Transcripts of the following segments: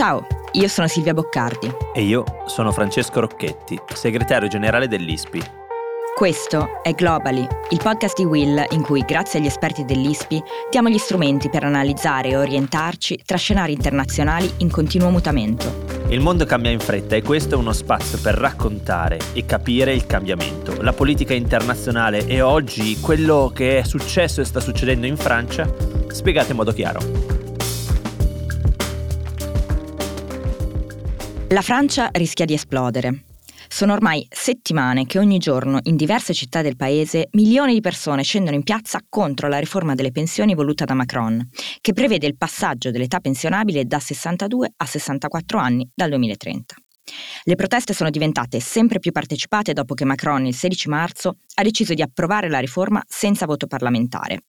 Ciao, io sono Silvia Boccardi. E io sono Francesco Rocchetti, segretario generale dell'ISPI. Questo è Globally, il podcast di Will in cui, grazie agli esperti dell'ISPI, diamo gli strumenti per analizzare e orientarci tra scenari internazionali in continuo mutamento. Il mondo cambia in fretta e questo è uno spazio per raccontare e capire il cambiamento, la politica internazionale e oggi quello che è successo e sta succedendo in Francia, spiegato in modo chiaro. La Francia rischia di esplodere. Sono ormai settimane che ogni giorno in diverse città del paese milioni di persone scendono in piazza contro la riforma delle pensioni voluta da Macron, che prevede il passaggio dell'età pensionabile da 62 a 64 anni dal 2030. Le proteste sono diventate sempre più partecipate dopo che Macron il 16 marzo ha deciso di approvare la riforma senza voto parlamentare,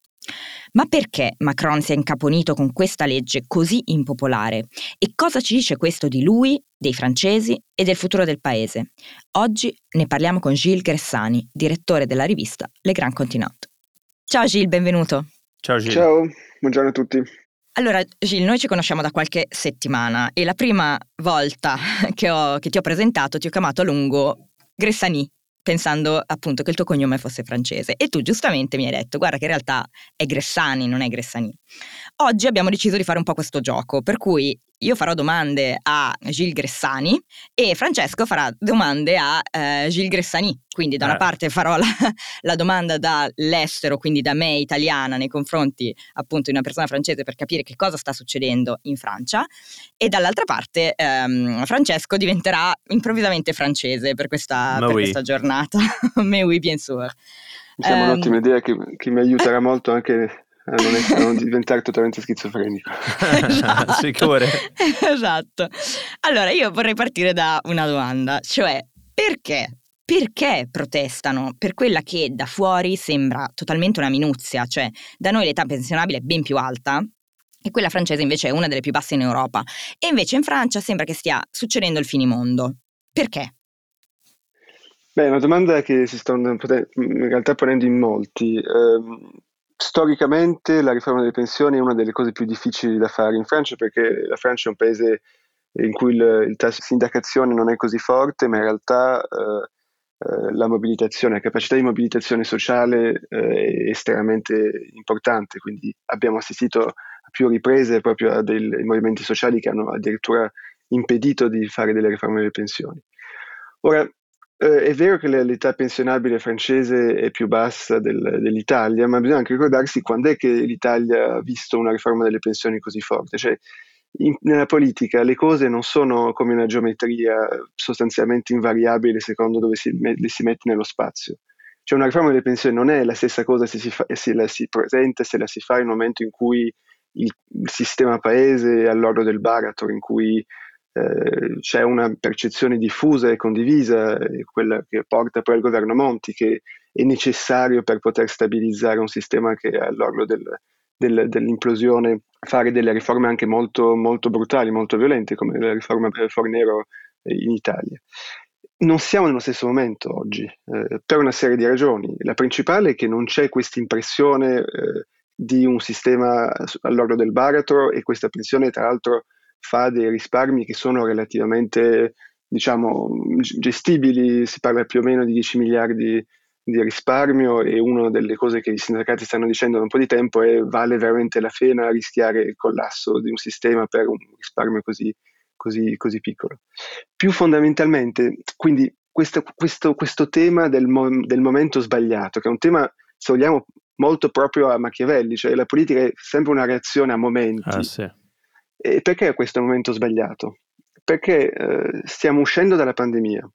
ma perché Macron si è incaponito con questa legge così impopolare? E cosa ci dice questo di lui, dei francesi e del futuro del paese? Oggi ne parliamo con Gilles Gressani, direttore della rivista Le Grand Continent. Ciao Gilles, benvenuto. Ciao Gilles. Ciao, buongiorno a tutti. Allora, Gilles, noi ci conosciamo da qualche settimana e la prima volta che, ho, che ti ho presentato ti ho chiamato a lungo Gressani, pensando appunto che il tuo cognome fosse francese e tu giustamente mi hai detto guarda che in realtà è Gressani, non è Gressani. Oggi abbiamo deciso di fare un po' questo gioco, per cui io farò domande a Gilles Gressani e Francesco farà domande a uh, Gilles Gressani. Quindi da una eh. parte farò la, la, domanda dall'estero, quindi da me italiana nei confronti appunto di una persona francese per capire che cosa sta succedendo in Francia e dall'altra parte um, Francesco diventerà improvvisamente francese per questa, per oui. questa giornata. Mais oui, bien sûr. Mi sembra um, un'ottima idea che, che mi aiuterà molto anche a non, essere, a non diventare totalmente schizofrenico. esatto. Sicuro. esatto. Allora, io vorrei partire da una domanda, cioè perché? Perché protestano per quella che da fuori sembra totalmente una minuzia, cioè da noi l'età pensionabile è ben più alta, e quella francese invece è una delle più basse in Europa. E invece in Francia sembra che stia succedendo il finimondo. Perché? Beh, è una domanda che si sta in realtà ponendo in molti. Eh, storicamente la riforma delle pensioni è una delle cose più difficili da fare in Francia perché la Francia è un paese in cui il, il tasso di sindacazione non è così forte, ma in realtà eh, eh, la mobilitazione, la capacità di mobilitazione sociale eh, è estremamente importante, quindi abbiamo assistito a più riprese proprio a dei movimenti sociali che hanno addirittura impedito di fare delle riforme delle pensioni. Ora, eh, è vero che l'età pensionabile francese è più bassa del, dell'Italia, ma bisogna anche ricordarsi quando è che l'Italia ha visto una riforma delle pensioni così forte. Cioè, in, nella politica le cose non sono come una geometria sostanzialmente invariabile secondo dove si, le si mette nello spazio. Cioè una riforma delle pensioni non è la stessa cosa se, si fa, se la si presenta, se la si fa nel momento in cui il, il sistema paese è all'orlo del baratro, in cui eh, c'è una percezione diffusa e condivisa, eh, quella che porta poi al governo Monti, che è necessario per poter stabilizzare un sistema che è all'orlo del, del, dell'implosione, fare delle riforme anche molto, molto brutali, molto violente, come la riforma Fornero in Italia. Non siamo nello stesso momento oggi, eh, per una serie di ragioni. La principale è che non c'è questa impressione eh, di un sistema all'orlo del baratro e questa pensione, tra l'altro, fa dei risparmi che sono relativamente diciamo, gestibili, si parla più o meno di 10 miliardi di risparmio e una delle cose che i sindacati stanno dicendo da un po' di tempo è vale veramente la pena rischiare il collasso di un sistema per un risparmio così, così, così piccolo. Più fondamentalmente, quindi questo, questo, questo tema del, mo- del momento sbagliato, che è un tema, se vogliamo, molto proprio a Machiavelli, cioè la politica è sempre una reazione a momenti. Ah, sì. E perché questo è il momento sbagliato? Perché eh, stiamo uscendo dalla pandemia,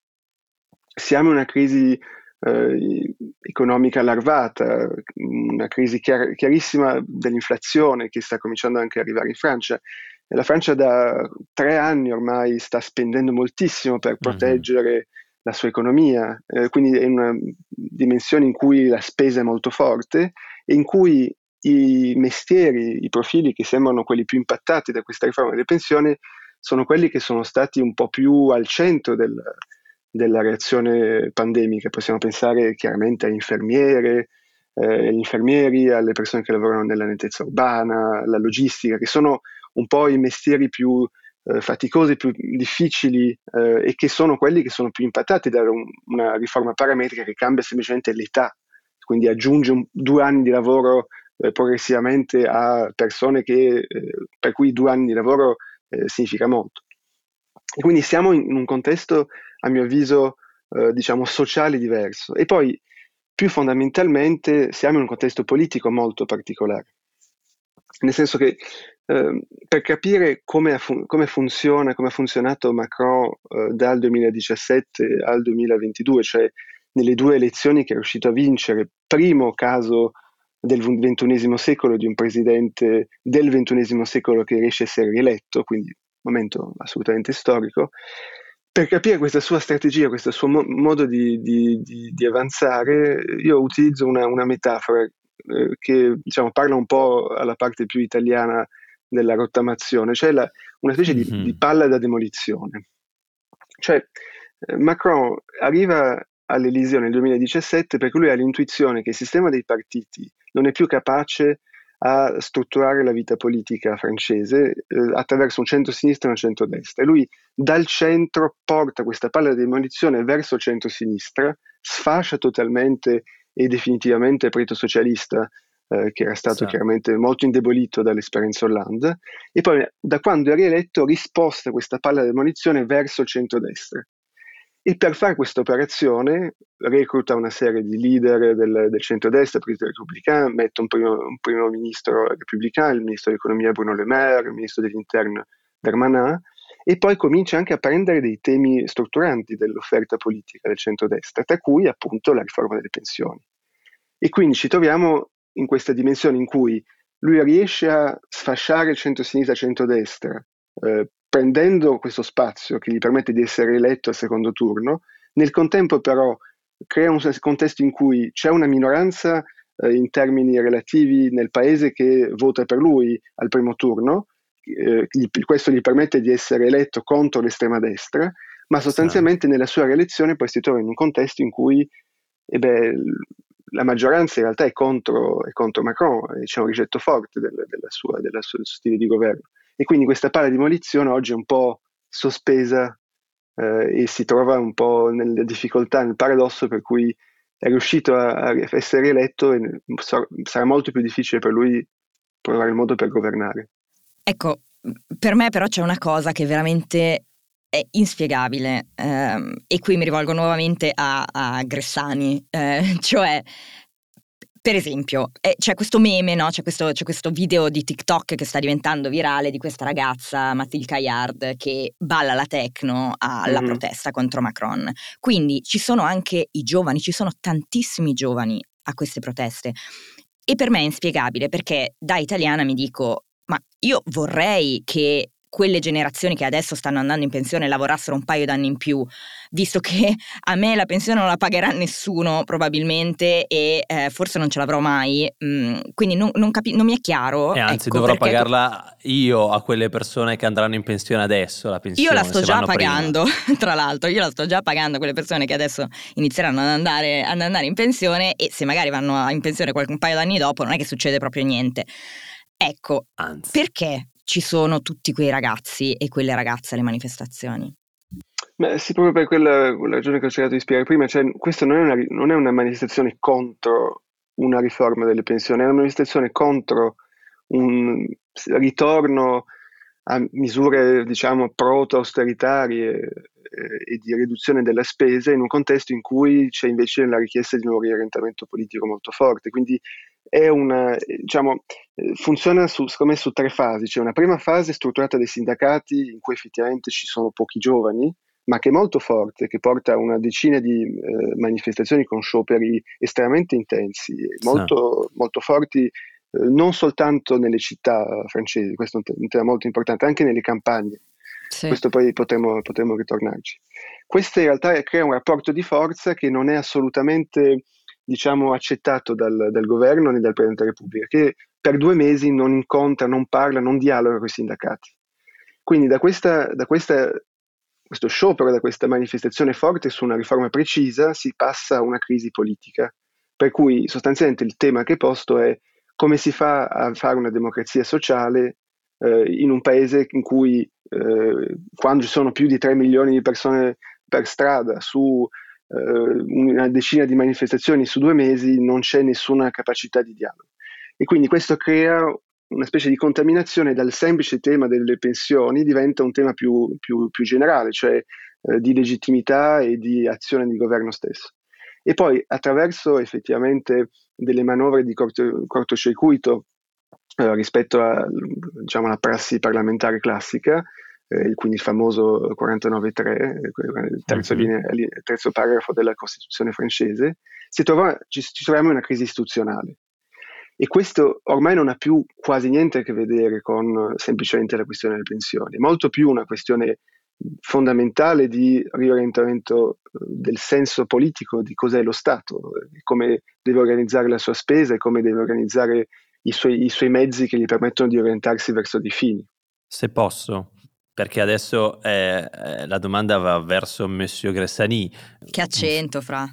siamo in una crisi eh, economica allarvata, una crisi chiar- chiarissima dell'inflazione che sta cominciando anche ad arrivare in Francia. La Francia da tre anni ormai sta spendendo moltissimo per mhm. proteggere mm-hmm. la sua economia, eh, quindi è una dimensione in cui la spesa è molto forte e in cui i mestieri, i profili che sembrano quelli più impattati da questa riforma delle pensioni sono quelli che sono stati un po' più al centro del, della reazione pandemica. Possiamo pensare chiaramente a infermiere, eh, agli infermieri, alle persone che lavorano nella nettezza urbana, alla logistica, che sono un po' i mestieri più eh, faticosi, più difficili eh, e che sono quelli che sono più impattati da un, una riforma parametrica che cambia semplicemente l'età, quindi aggiunge un, due anni di lavoro eh, progressivamente a persone che, eh, per cui due anni di lavoro eh, significa molto. E quindi siamo in, un contesto, a mio avviso, eh, diciamo sociale diverso. E poi, più fondamentalmente, siamo in un contesto politico molto particolare. Nel senso che eh, per capire come, fun- come, funziona, come ha funzionato Macron eh, dal 2017 al 2022, cioè nelle due elezioni che è riuscito a vincere, primo caso del XXI secolo di un presidente del XXI secolo che riesce a essere rieletto, quindi un momento assolutamente storico, per capire questa sua strategia, questo suo mo- modo di, di, di, di, avanzare, io utilizzo una, una metafora eh, che diciamo, parla un po' alla parte più italiana della rottamazione, cioè la, una specie mm-hmm. di, palla da demolizione. Cioè eh, Macron arriva all'Eliseo nel 2017 perché lui ha l'intuizione che il sistema dei partiti non è più capace a strutturare la vita politica francese eh, attraverso un centro-sinistra e un centro-destra. E lui dal centro porta questa palla di demolizione verso il centro-sinistra, sfascia totalmente e definitivamente il partito socialista, eh, che era stato sì. chiaramente molto indebolito dall'esperienza Hollande, e poi da quando è rieletto risposta questa palla di demolizione verso il centro-destra. E per fare questa operazione recluta una serie di leader del, del centro-destra, partito repubblicano, mette un primo, un primo, ministro repubblicano, il ministro dell'economia Bruno Le Maire, il ministro dell'interno Darmanin, e poi comincia anche a prendere dei temi strutturanti dell'offerta politica del centro-destra, tra cui appunto la riforma delle pensioni. E quindi ci troviamo in questa dimensione in cui lui riesce a sfasciare il centro-sinistra e il centro-destra, eh, prendendo questo spazio che gli permette di essere eletto al secondo turno, nel contempo però crea un contesto in cui c'è una minoranza eh, in termini relativi nel paese che vota per lui al primo turno, eh, questo gli permette di essere eletto contro l'estrema destra, ma sostanzialmente nella sua rielezione poi si trova in un contesto in cui eh beh, la maggioranza in realtà è contro, è contro Macron e c'è un rigetto forte del, della sua, del suo stile di governo. E quindi questa palla di demolizione oggi è un po' sospesa eh, e si trova un po' nelle difficoltà, nel paradosso per cui è riuscito a, a essere rieletto e sarà molto più difficile per lui trovare il modo per governare. Ecco, per me però c'è una cosa che veramente è inspiegabile ehm, e qui mi rivolgo nuovamente a, a Gressani, eh, cioè per esempio, eh, c'è questo meme, no? c'è, questo, c'è, questo, video di TikTok che sta diventando virale di questa ragazza, Mathilde Caillard, che balla la techno alla mm-hmm. protesta contro Macron. Quindi ci sono anche i giovani, ci sono tantissimi giovani a queste proteste. E per me è inspiegabile perché da italiana mi dico, ma io vorrei che quelle generazioni che adesso stanno andando in pensione lavorassero un paio d'anni in più, visto che a me la pensione non la pagherà nessuno probabilmente e eh, forse non ce l'avrò mai, mm, quindi non, non, capi- non, mi è chiaro. E anzi ecco, dovrò pagarla io a quelle persone che andranno in pensione adesso, la pensione. Io la sto già pagando, tra l'altro, io la sto già pagando a quelle persone che adesso inizieranno ad andare, ad andare in pensione e se magari vanno in pensione qualche un paio d'anni dopo non è che succede proprio niente. Ecco, Anzi. perché ci sono tutti quei ragazzi e quelle ragazze alle manifestazioni? Beh, sì, proprio per quella, ragione che ho cercato di spiegare prima, cioè, questa non è, una, non è una manifestazione contro una riforma delle pensioni, è una manifestazione contro un ritorno a misure, diciamo, proto-austeritarie eh, e di riduzione della spesa in un contesto in cui c'è invece la richiesta di un riorientamento politico molto forte. Quindi una, diciamo, funziona su, secondo me su tre fasi. C'è una prima fase strutturata dai sindacati in cui effettivamente ci sono pochi giovani, ma che è molto forte, che porta a una decina di eh, manifestazioni con scioperi estremamente intensi, molto, sì. molto forti, eh, non soltanto nelle città francesi, questo è un tema molto importante, anche nelle campagne. Sì. Questo poi potremo, potremo ritornarci. Questo in realtà crea un rapporto di forza che non è assolutamente diciamo, accettato dal, dal governo né dal Presidente della Repubblica, che per due mesi non incontra, non parla, non dialoga con i sindacati. Quindi da, questa, da questa, questo sciopero, da questa manifestazione forte su una riforma precisa, si passa a una crisi politica. Per cui sostanzialmente il tema che è posto è come si fa a fare una democrazia sociale eh, in un paese in cui eh, quando ci sono più di 3 milioni di persone per strada su una decina di manifestazioni su due mesi non c'è nessuna capacità di dialogo. E quindi questo crea una specie di contaminazione dal semplice tema delle pensioni diventa un tema più, più, più generale, cioè eh, di legittimità e di azione di governo stesso. E poi attraverso effettivamente delle manovre di corto, cortocircuito eh, rispetto a, diciamo, alla prassi parlamentare classica, eh, quindi il famoso 49.3, eh, il terzo, mm-hmm. linea, il terzo paragrafo della Costituzione francese, trova, ci, ci troviamo in una crisi istituzionale. E questo ormai non ha più quasi niente a che vedere con semplicemente la questione delle pensioni, molto più una questione fondamentale di riorientamento eh, del senso politico di cos'è lo Stato, come deve organizzare la sua spesa e come deve organizzare i suoi, i suoi mezzi che gli permettono di orientarsi verso dei fini. Se posso, perché adesso eh, eh la domanda va verso Monsieur Gressani. Che accento, Fra.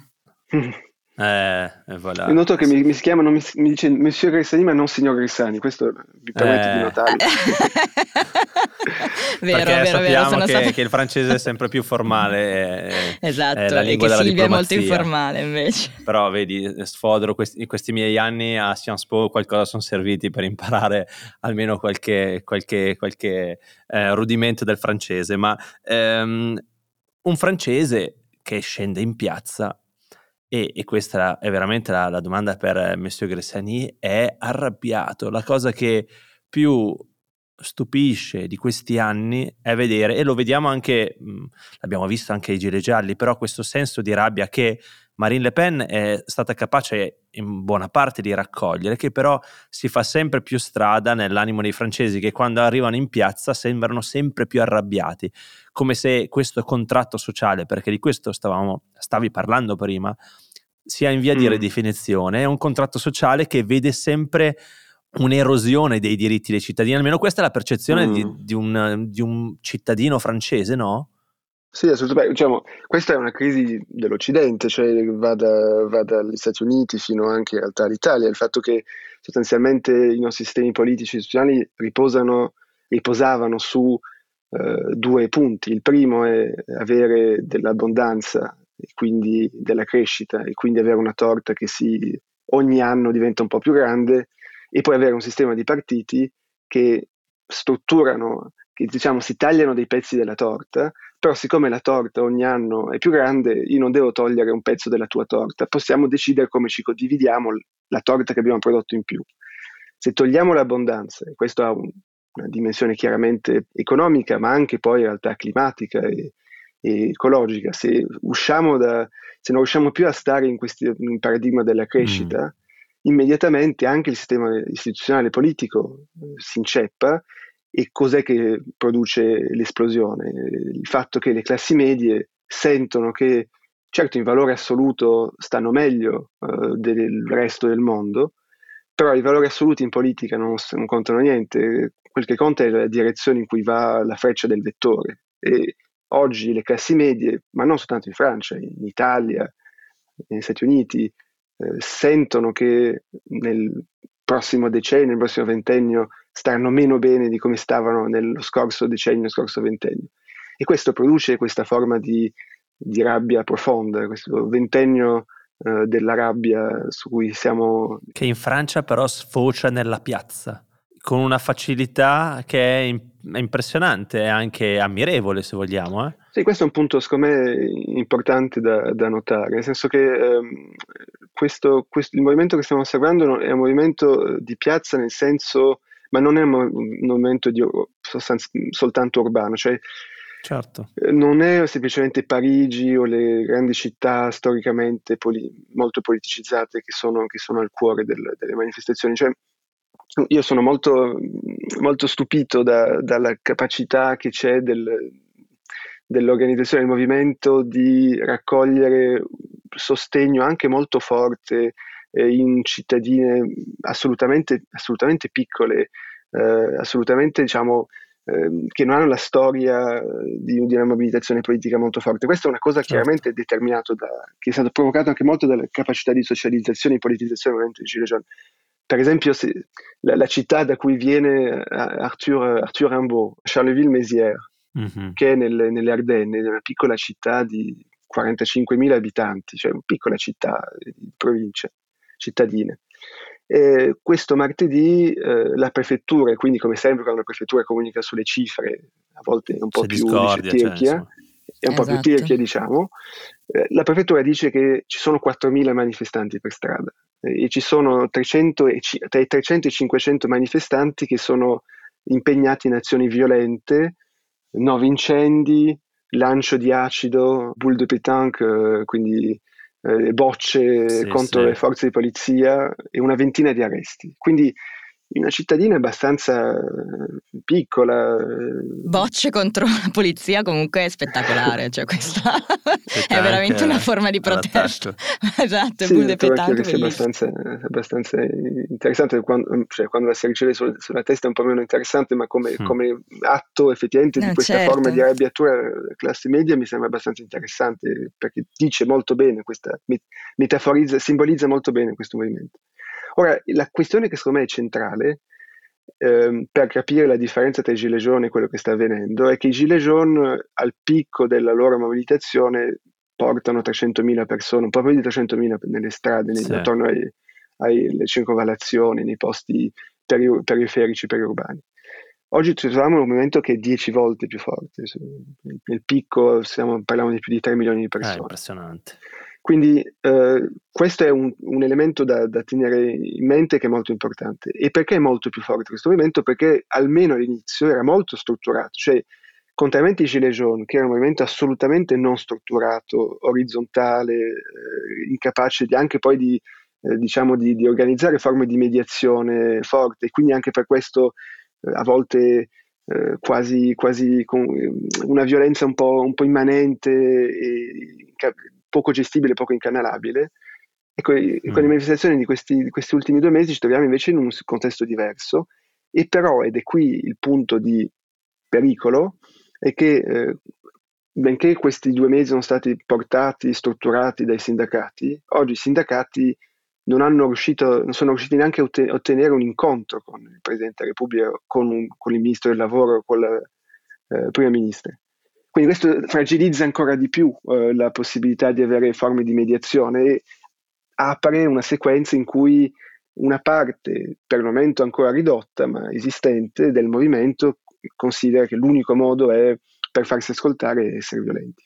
Eh, voilà. Noto che mi, mi si chiama, mi, mi, dice Monsieur Grissani, ma non Signor Grissani. Questo mi permette eh. di notare. vero, Perché vero, sappiamo vero, che, stato... che, il francese è sempre più formale. È, esatto, è la lingua e che Silvia è molto informale invece. Però vedi, sfodero questi, in questi miei anni a Sciences Po qualcosa sono serviti per imparare almeno qualche, qualche, qualche eh, rudimento del francese. Ma ehm, un francese che scende in piazza e, e questa è veramente la, la domanda per Monsieur Gressani, è arrabbiato. La cosa che più stupisce di questi anni è vedere, e lo vediamo anche, mh, l'abbiamo visto anche ai Giri Gialli, però questo senso di rabbia che Marine Le Pen è stata capace in buona parte di raccogliere, che però si fa sempre più strada nell'animo dei francesi, che quando arrivano in piazza sembrano sempre più arrabbiati, come se questo contratto sociale, perché di questo stavamo, stavi parlando prima, sia in via di mm. ridefinizione, è un contratto sociale che vede sempre un'erosione dei diritti dei cittadini, almeno questa è la percezione mm. di, di, un, di, un, cittadino francese, no? Sì, assolutamente. Diciamo, questa è una crisi dell'Occidente, cioè va, da, va, dagli Stati Uniti fino anche in realtà all'Italia, il fatto che sostanzialmente i nostri sistemi politici e istituzionali riposano, riposavano su eh, due punti. Il primo è avere dell'abbondanza e quindi della crescita e quindi avere una torta che si, ogni anno diventa un po' più grande e poi avere un sistema di partiti che strutturano, che diciamo si tagliano dei pezzi della torta, però siccome la torta ogni anno è più grande, io non devo togliere un pezzo della tua torta, possiamo decidere come ci condividiamo la torta che abbiamo prodotto in più. Se togliamo l'abbondanza, e questo ha un, una dimensione chiaramente economica, ma anche poi in realtà climatica e, ecologica, se, da, se non riusciamo più a stare in questo paradigma della crescita, mm. immediatamente anche il sistema istituzionale politico eh, si inceppa e cos'è che produce l'esplosione? Il fatto che le classi medie sentono che certo in valore assoluto stanno meglio uh, del resto del mondo, però i valori assoluti in politica non, non, contano niente, quel che conta è la direzione in cui va la freccia del vettore. E oggi le classi medie, ma non soltanto in Francia, in Italia, negli Stati Uniti, eh, sentono che nel prossimo decennio, nel prossimo ventennio, stanno meno bene di come stavano nello scorso decennio, nello scorso ventennio. E questo produce questa forma di, di rabbia profonda, questo ventennio eh, della rabbia su cui siamo... Che in Francia però sfocia nella piazza con una facilità che è, in, è impressionante e anche ammirevole, se vogliamo. Eh? Sì, questo è un punto, secondo me, importante da, da notare, nel senso che ehm, questo, questo, il movimento che stiamo osservando è un movimento di piazza nel senso, ma non è un movimento di, sostanz- soltanto urbano, cioè Certo. Eh, non è semplicemente Parigi o le grandi città storicamente poli- molto politicizzate che sono, che sono al cuore del, delle manifestazioni. Cioè, io sono molto, molto stupito da, dalla capacità che c'è del, dell'organizzazione del movimento di raccogliere sostegno anche molto forte in cittadine assolutamente, assolutamente piccole, eh, assolutamente diciamo, eh, che non hanno la storia di, di, una mobilitazione politica molto forte. Questa è una cosa certo. chiaramente determinata da, che è stata provocata anche molto dalla capacità di socializzazione e politizzazione del movimento di Gilead per esempio, se, la, la, città da cui viene Arthur, Arthur Rimbaud, Charleville-Mézières, mm-hmm. che è nelle, nelle Ardenne, è una piccola città di 45.000 abitanti, cioè una piccola città di provincia, cittadine. E questo martedì eh, la prefettura, e quindi come sempre quando la prefettura comunica sulle cifre, a volte è un po' C'è più discordia, tirchia, cioè, è un Esatto. po' più tirchia diciamo, eh, la prefettura dice che ci sono 4.000 manifestanti per strada eh, e ci sono 300 e, tra i 300 e i 500 manifestanti che sono impegnati in azioni violente, nuovi incendi, lancio di acido, boule de pétanque, eh, quindi eh, bocce Sì, contro sì. le forze di polizia e una ventina di arresti. Quindi in una cittadina abbastanza eh, piccola. eh, Bocce contro la polizia comunque è spettacolare, cioè questa è veramente una forma di protesta. esatto, Sì, pétanque, che abbastanza, abbastanza interessante, quando, cioè, quando la si riceve sul- sulla testa è un po' meno interessante, ma come, Mm. come atto effettivamente di No, questa certo. forma di arrabbiatura della classe media mi sembra abbastanza interessante, perché dice molto bene, questa, met- metaforizza, simbolizza molto bene questo movimento. Ora, la questione che secondo me è centrale ehm, per capire la differenza tra i gilet jaunes e quello che sta avvenendo è che i gilet jaunes al picco della loro mobilitazione portano 300.000 persone, un po' più di 300.000 nelle strade, Sì. attorno ai- alle circonvallazioni, nei posti peri- periferici periurbani. Oggi ci troviamo in un movimento che è 10 volte più forte, nel picco siamo- parliamo di più di 3 milioni di Eh, persone. impressionante. Quindi eh, questo è un, un elemento da, da tenere in mente che è molto importante. E perché è molto più forte questo movimento? Perché almeno all'inizio era molto strutturato, cioè contrariamente ai Gilets jaunes, che era un movimento assolutamente non strutturato, orizzontale, eh, incapace di, anche poi di, eh, diciamo di, di organizzare forme di mediazione forte, quindi anche per questo eh, a volte eh, quasi, quasi con eh, una violenza un po', un po' immanente e poco gestibile, poco incanalabile. E con, e con le Mm. manifestazioni di questi, di questi ultimi due mesi ci troviamo invece in un contesto diverso e però, ed è qui il punto di pericolo, è che eh, benché questi due mesi sono stati portati, strutturati dai sindacati, oggi i sindacati non, hanno riuscito, non sono riusciti neanche a otte- ottenere un incontro con il Presidente della Repubblica, con, un- con il Ministro del Lavoro, con la eh, Prima Ministra. Quindi questo fragilizza ancora di più eh, la possibilità di avere forme di mediazione e apre una sequenza in cui una parte, per il momento ancora ridotta, ma esistente, del movimento considera che l'unico modo è per farsi ascoltare essere violenti.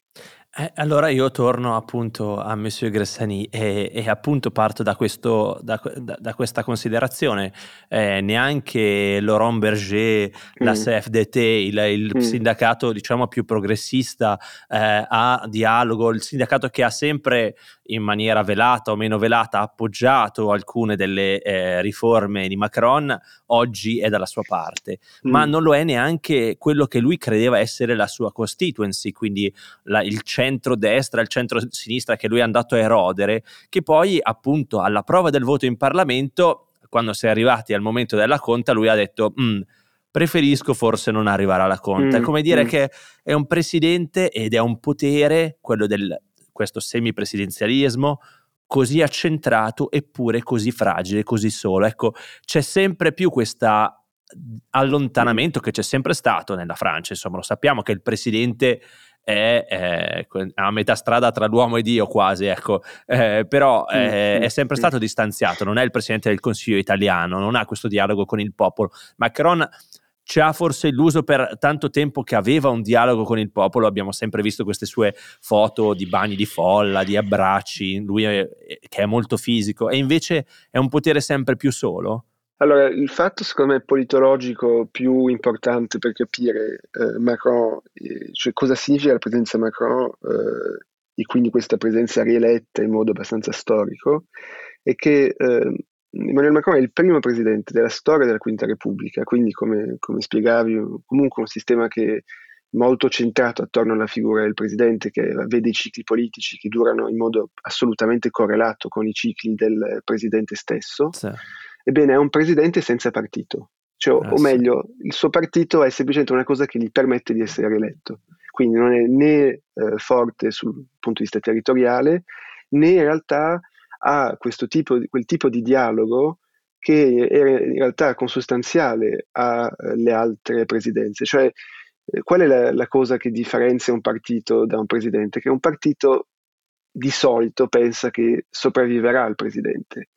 Eh, allora io torno appunto a Monsieur Gressani e, e appunto parto da, questo, da, da- da questa considerazione. Eh, neanche Laurent Berger, la Mm. CFDT, il, il Mm. sindacato diciamo più progressista, eh, ha dialogo, il sindacato che ha sempre in maniera velata o meno velata appoggiato alcune delle eh, riforme di Macron, oggi è dalla sua parte ma Mm. non lo è neanche quello che lui credeva essere la sua constituency, quindi la- il centro-destra, il centro-sinistra che lui è andato a erodere, che poi appunto alla prova del voto in Parlamento, quando si è arrivati al momento della conta, lui ha detto... "Mm, Preferisco forse non arrivare alla conta. È Mm, come dire mm. che è un presidente ed è un potere, quello del questo semipresidenzialismo, così accentrato eppure così fragile, così solo. Ecco, c'è sempre più questo allontanamento che c'è sempre stato nella Francia, insomma, lo sappiamo che il presidente è, eh, a metà strada tra l'uomo e Dio quasi, ecco, eh, però eh, è sempre stato distanziato, non è il presidente del Consiglio italiano, non ha questo dialogo con il popolo. Macron ci ha forse illuso per tanto tempo che aveva un dialogo con il popolo, abbiamo sempre visto queste sue foto di bagni di folla, di abbracci, lui è- che è molto fisico e invece è un potere sempre più solo. Allora, il fatto secondo me politologico più importante per capire eh, Macron, eh, cioè cosa significa la presenza Macron eh, e quindi questa presenza rieletta in modo abbastanza storico, è che eh, Emmanuel Macron è il primo presidente della storia della Quinta Repubblica, quindi come, come spiegavi, comunque un sistema che è molto centrato attorno alla figura del presidente che vede i cicli politici che durano in modo assolutamente correlato con i cicli del presidente stesso. Sì. Ebbene, è un presidente senza partito, cioè, o, Eh, o sì. meglio, il suo partito è semplicemente una cosa che gli permette di essere rieletto. Quindi non è né eh, forte sul punto di vista territoriale, né in realtà ha questo tipo quel tipo di dialogo che era in realtà consustanziale alle altre presidenze, cioè eh, qual è la, la, cosa che differenzia un partito da un presidente? Che un partito di solito pensa che sopravviverà il presidente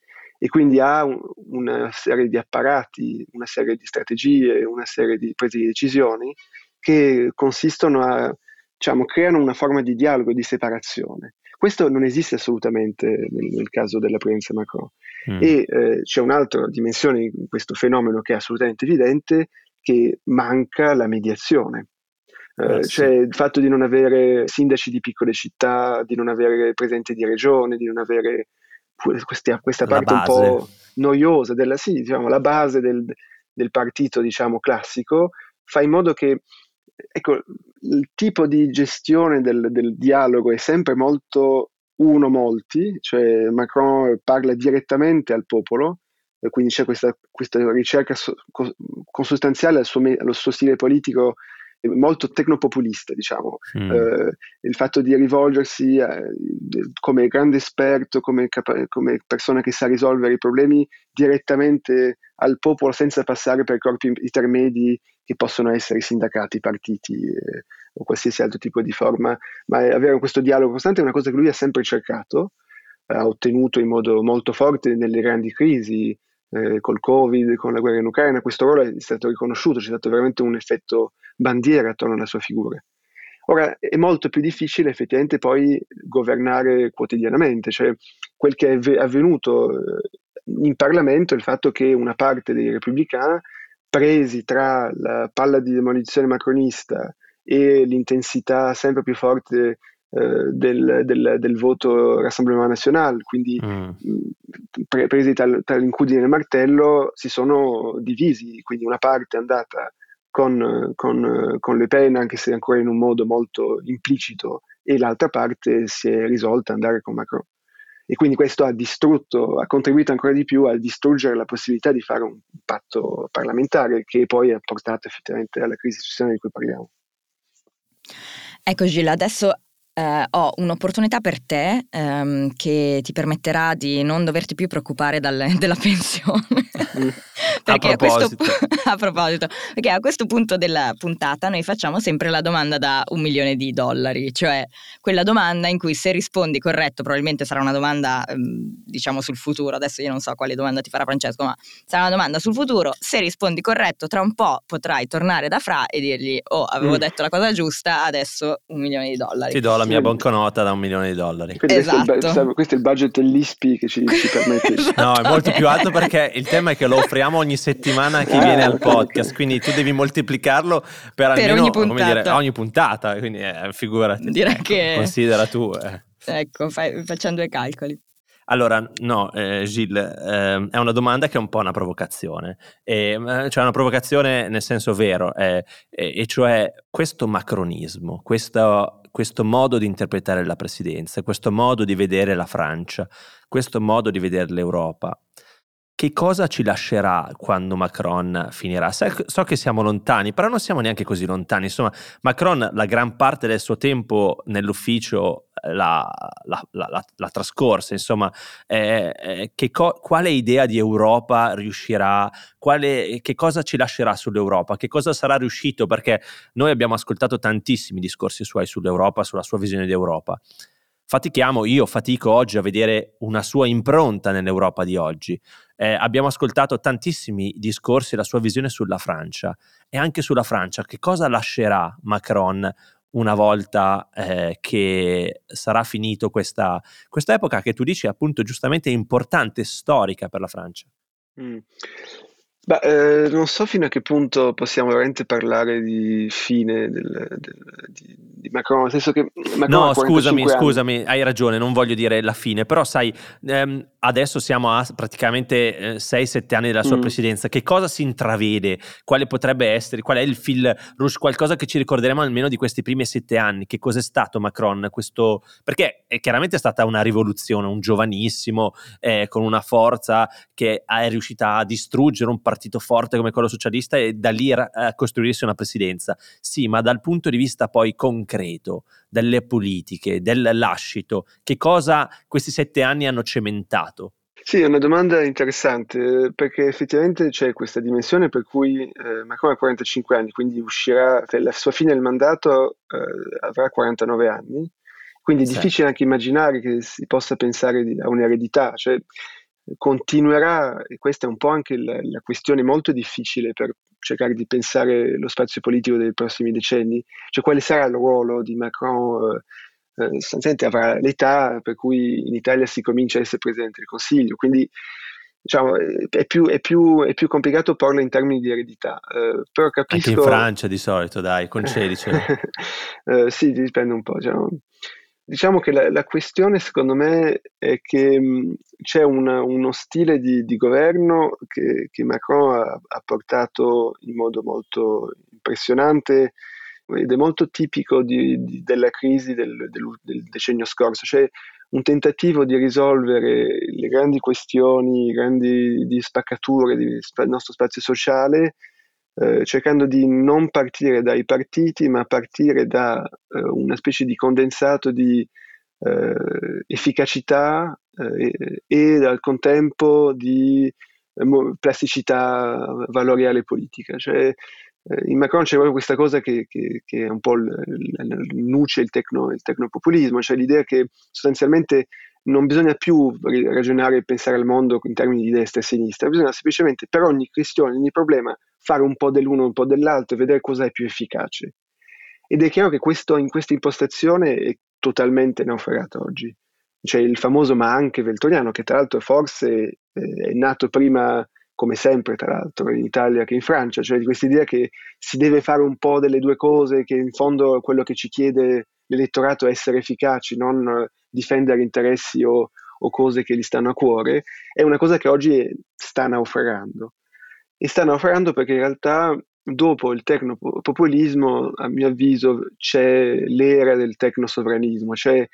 e quindi ha un, una serie di apparati, una serie di strategie, una serie di prese di decisioni che consistono a, diciamo, creano una forma di dialogo di separazione. Questo non esiste assolutamente nel, nel caso della presidenza Macron. Mm. E eh, c'è un'altra dimensione in questo fenomeno che è assolutamente evidente, che manca la mediazione. Eh, eh, cioè il fatto di non avere sindaci di piccole città, di non avere presidenti di regione, di non avere questa, questa parte un po' noiosa della sì, diciamo, la base del, del partito diciamo, classico, fa in modo che ecco, il tipo di gestione del, del dialogo è sempre molto uno molti, cioè Macron parla direttamente al popolo, quindi c'è questa, questa ricerca consustanziale al suo, allo suo stile politico molto tecnopopulista, diciamo. Mm. Eh, il fatto di rivolgersi a, come grande esperto, come, capa- come, persona che sa risolvere i problemi direttamente al popolo senza passare per corpi intermedi che possono essere sindacati, partiti eh, o qualsiasi altro tipo di forma, ma avere questo dialogo costante è una cosa che lui ha sempre cercato, ha ottenuto in modo molto forte nelle grandi crisi, eh, col Covid, con la guerra in Ucraina, questo ruolo è stato riconosciuto, c'è stato veramente un effetto bandiera attorno alla sua figura. Ora è molto più difficile effettivamente poi governare quotidianamente, cioè quel che è avvenuto eh, in Parlamento è il fatto che una parte dei repubblicani, presi tra la palla di demolizione macronista e l'intensità sempre più forte del, del, del, voto Rassemblement National, quindi mm. pre- presi tra, tra l'incudine e il martello, si sono divisi, quindi una parte è andata con, con, con Le Pen, anche se ancora in un modo molto implicito, e l'altra parte si è risolta ad andare con Macron. E quindi questo ha distrutto, ha contribuito ancora di più a distruggere la possibilità di fare un patto parlamentare che poi ha portato effettivamente alla crisi istituzionale di cui parliamo. Ecco Gilles, adesso eh, ho un'opportunità per te ehm, che ti permetterà di non doverti più preoccupare dal, della pensione. Perché a, proposito. A, questo, a proposito, perché a questo punto della puntata noi facciamo sempre la domanda da un milione di dollari, cioè quella domanda in cui se rispondi corretto, probabilmente sarà una domanda ehm, diciamo sul futuro, adesso io non so quale domanda ti farà Francesco, ma sarà una domanda sul futuro, se rispondi corretto tra un po' potrai tornare da Fra e dirgli oh avevo mm. detto la cosa giusta, adesso un milione di dollari. Ti do la mia banconota da un milione di dollari. Esatto. Questo, è il, esatto. questo è il budget dell'ISPI che ci, ci permette. No, è molto più alto perché il tema è che lo offriamo ogni settimana a chi ah, viene al podcast, quindi tu devi moltiplicarlo per, per almeno ogni puntata. Dire, ogni puntata, quindi eh, figurati. Direi ecco, che... Considera tu. Eh. Ecco, fai, facciamo due calcoli. Allora, no, eh, Gilles, eh, è una domanda che è un po' una provocazione, e, eh, cioè una provocazione nel senso vero, eh, e cioè questo macronismo, questo questo modo di interpretare la presidenza, questo modo di vedere la Francia, questo modo di vedere l'Europa, che cosa ci lascerà quando Macron finirà? So che siamo lontani, però non siamo neanche così lontani. Insomma, Macron la gran parte del suo tempo nell'ufficio eh, l'ha, l'ha, l'ha, l'ha trascorsa. Insomma, eh, eh, co- quale idea di Europa riuscirà? Quale, che cosa ci lascerà sull'Europa? Che cosa sarà riuscito? Perché noi abbiamo ascoltato tantissimi discorsi suoi sull'Europa, sulla sua visione di Europa fatichiamo, io fatico oggi a vedere una sua impronta nell'Europa di oggi. Eh, abbiamo ascoltato tantissimi discorsi, la sua visione sulla Francia e anche sulla Francia. Che cosa lascerà Macron una volta eh, che sarà finito questa, questa, epoca che tu dici appunto giustamente importante, storica per la Francia? Mm. Beh, eh, non so fino a che punto possiamo veramente parlare di fine del, del, di, di Macron, nel senso che Macron No, scusami, scusami, hai ragione, non voglio dire la fine, però sai, ehm, adesso siamo a praticamente eh, 6-7 anni della sua mm. presidenza, che cosa si intravede? Quale potrebbe essere? Qual è il fil rouge? Qualcosa che ci ricorderemo almeno di questi primi 7 anni? Che cos'è stato Macron? Questo... Perché è chiaramente stata una rivoluzione, un giovanissimo, eh, con una forza che è riuscita a distruggere un partito forte come quello socialista e da lì a costruirsi una presidenza. Sì, ma dal punto di vista poi concreto, delle politiche, del lascito, che cosa questi sette anni hanno cementato? Sì, è una domanda interessante perché effettivamente c'è questa dimensione per cui eh, Macron ha 45 anni, quindi uscirà, cioè la sua fine del mandato eh, avrà 49 anni, quindi è sì. difficile anche immaginare che si possa pensare di, a un'eredità, cioè continuerà, e questa è un po' anche la, la, questione molto difficile per cercare di pensare lo spazio politico dei prossimi decenni, cioè quale sarà il ruolo di Macron eh, eh, sostanzialmente avrà l'età per cui in Italia si comincia a essere Presidente del Consiglio, quindi diciamo, è, più, è, più, è più complicato porlo in termini di eredità. Eh, però capisco... Anche in Francia di solito, dai, concedicelo. eh, sì, dipende un po'. Diciamo, diciamo che la, la, questione secondo me è che mh, c'è una, uno stile di, di governo che, che Macron ha, ha, portato in modo molto impressionante ed è molto tipico di, di, della crisi del, del, del, decennio scorso, cioè un tentativo di risolvere le grandi questioni, le grandi di spaccature del nostro spazio sociale, eh, cercando di non partire dai partiti, ma partire da eh, una specie di condensato di eh, efficacità eh, e al contempo di plasticità valoriale politica. Cioè, in Macron c'è proprio questa cosa che, che, che è un po' il nuce il, tecno, il tecnopopulismo, cioè l'idea che sostanzialmente non bisogna più ragionare e pensare al mondo in termini di destra e sinistra, bisogna semplicemente per ogni questione, ogni problema, fare un po' dell'uno e un po' dell'altro e vedere cosa è più efficace. Ed è chiaro che questo, in questa impostazione è totalmente naufragato oggi. C'è il famoso ma anche veltoriano, che tra l'altro forse è nato prima come sempre tra l'altro in Italia che in Francia, cioè di questa idea che si deve fare un po' delle due cose, che in fondo quello che ci chiede l'elettorato è essere efficaci, non difendere interessi o, o cose che gli stanno a cuore, è una cosa che oggi sta naufragando. E sta naufragando perché in realtà dopo il tecnopopulismo, a mio avviso, c'è l'era del tecnosovranismo, cioè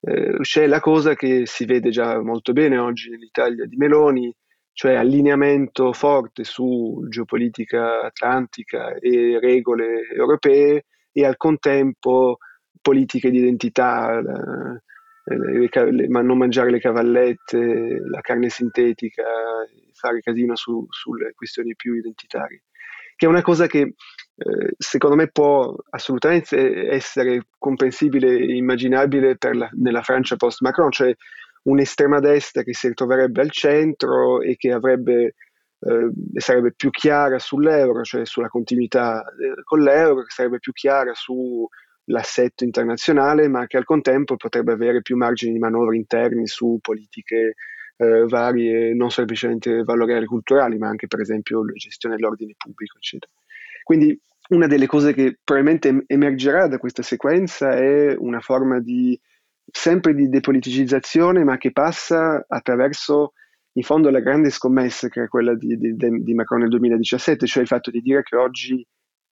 eh, c'è la cosa che si vede già molto bene oggi nell'Italia di Meloni, cioè allineamento forte su geopolitica atlantica e regole europee e al contempo politiche di identità, la, le, le, ma non mangiare le cavallette, la carne sintetica, fare casino su, sulle questioni più identitarie, che è una cosa che eh, secondo me può assolutamente essere comprensibile e immaginabile la, nella Francia post-Macron, cioè un'estrema destra che si ritroverebbe al centro e che avrebbe, eh, sarebbe più chiara sull'euro, cioè sulla continuità eh, con l'euro, che sarebbe più chiara sull'assetto internazionale, ma che al contempo potrebbe avere più margini di manovra interni su politiche eh, varie, non semplicemente valoriali culturali, ma anche per esempio la gestione dell'ordine pubblico, eccetera. Quindi una delle cose che probabilmente emergerà da questa sequenza è una forma di sempre di depoliticizzazione, ma che passa attraverso in fondo la grande scommessa che è quella di, di, di Macron nel 2017, cioè il fatto di dire che oggi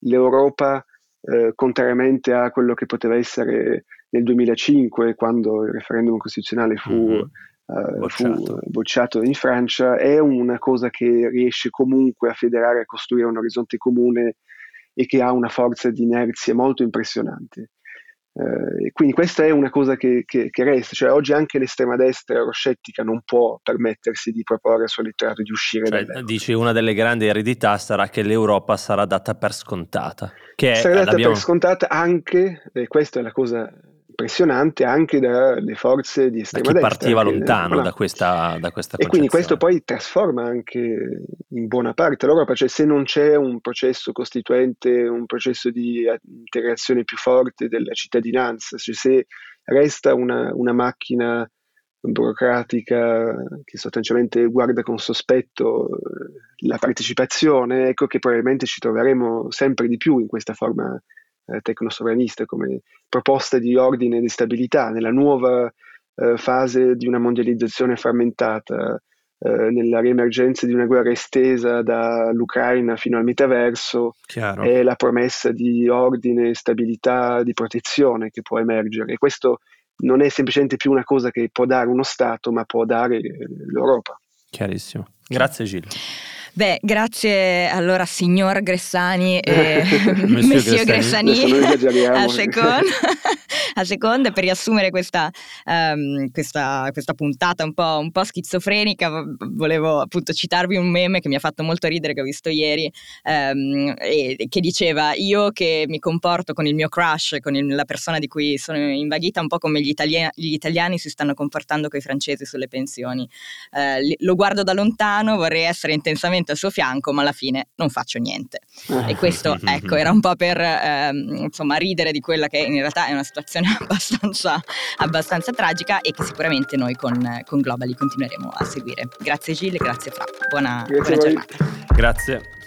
l'Europa, eh, contrariamente a quello che poteva essere nel 2005, quando il referendum costituzionale fu, mm-hmm. uh, bocciato. fu bocciato in Francia, è una cosa che riesce comunque a federare, a costruire un orizzonte comune e che ha una forza di inerzia molto impressionante. Eh, quindi questa è una cosa che, che, che, resta, cioè oggi anche l'estrema destra euroscettica non può permettersi di proporre al suo elettorato di uscire cioè, dall'Europa. Dici una delle grandi eredità sarà che l'Europa sarà data per scontata. Che sarà data per scontata anche, e questa è la cosa impressionante anche dalle forze di estrema da chi destra. partiva lontano da questa, da questa E quindi questo poi trasforma anche in buona parte l'Europa, cioè se non c'è un processo costituente, un processo di integrazione più forte della cittadinanza, cioè se resta una, una macchina burocratica che sostanzialmente guarda con sospetto eh, la partecipazione, ecco che probabilmente ci troveremo sempre di più in questa forma eh, tecnosovranista come proposta di ordine e di stabilità nella nuova eh, fase di una mondializzazione frammentata, eh, nella riemergenza di una guerra estesa dall'Ucraina fino al metaverso, Chiaro. è la promessa di ordine, stabilità, di protezione che può emergere. E questo non è semplicemente più una cosa che può dare uno Stato, ma può dare l'Europa. Chiarissimo. Grazie Gilles. Beh, grazie allora signor Gressani e Monsieur Gressani, Gressani a seconda, a seconda per riassumere questa, um, questa, questa puntata un po', un po', schizofrenica volevo appunto citarvi un meme che mi ha fatto molto ridere che ho visto ieri um, e che diceva io che mi comporto con il mio crush, con il, la persona di cui sono invaghita un po' come gli, italia- gli italiani si stanno comportando con i francesi sulle pensioni. Uh, lo guardo da lontano, vorrei essere intensamente al suo fianco, ma alla fine non faccio niente. E questo, ecco, era un po' per ehm, insomma ridere di quella che in realtà è una situazione abbastanza, abbastanza tragica e che sicuramente noi con, con Globally continueremo a seguire. Grazie Gilles, grazie Fra, buona, grazie buona giornata. Grazie.